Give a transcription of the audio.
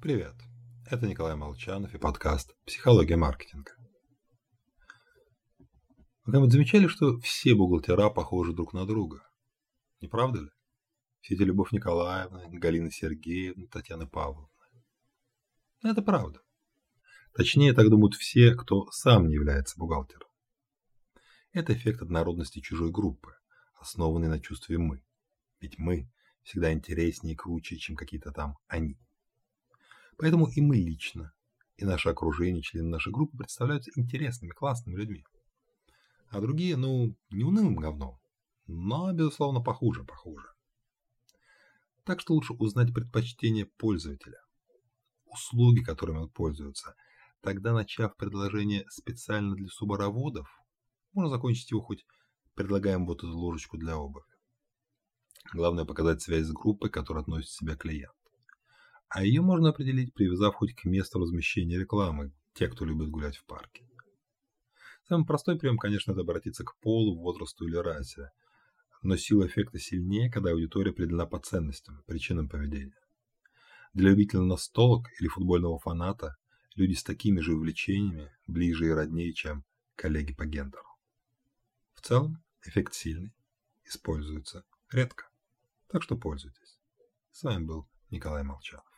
Привет, это Николай Молчанов и подкаст «Психология маркетинга». Вы когда-нибудь замечали, что все бухгалтера похожи друг на друга? Не правда ли? Все эти Любовь Николаевна, Галина Сергеевна, Татьяна Павловна. Это правда. Точнее, так думают все, кто сам не является бухгалтером. Это эффект однородности чужой группы, основанный на чувстве «мы». Ведь мы всегда интереснее и круче, чем какие-то там «они». Поэтому и мы лично, и наше окружение, члены нашей группы представляются интересными, классными людьми. А другие, ну, не унылым говном, но, безусловно, похуже, похуже. Так что лучше узнать предпочтения пользователя, услуги, которыми он пользуется. Тогда, начав предложение специально для субороводов, можно закончить его хоть предлагаем вот эту ложечку для обуви. Главное показать связь с группой, к которой относит себя клиент а ее можно определить, привязав хоть к месту размещения рекламы, те, кто любит гулять в парке. Самый простой прием, конечно, это обратиться к полу, возрасту или расе, но сила эффекта сильнее, когда аудитория определена по ценностям, причинам поведения. Для любителя настолок или футбольного фаната люди с такими же увлечениями ближе и роднее, чем коллеги по гендеру. В целом, эффект сильный, используется редко, так что пользуйтесь. С вами был Николай Молчанов.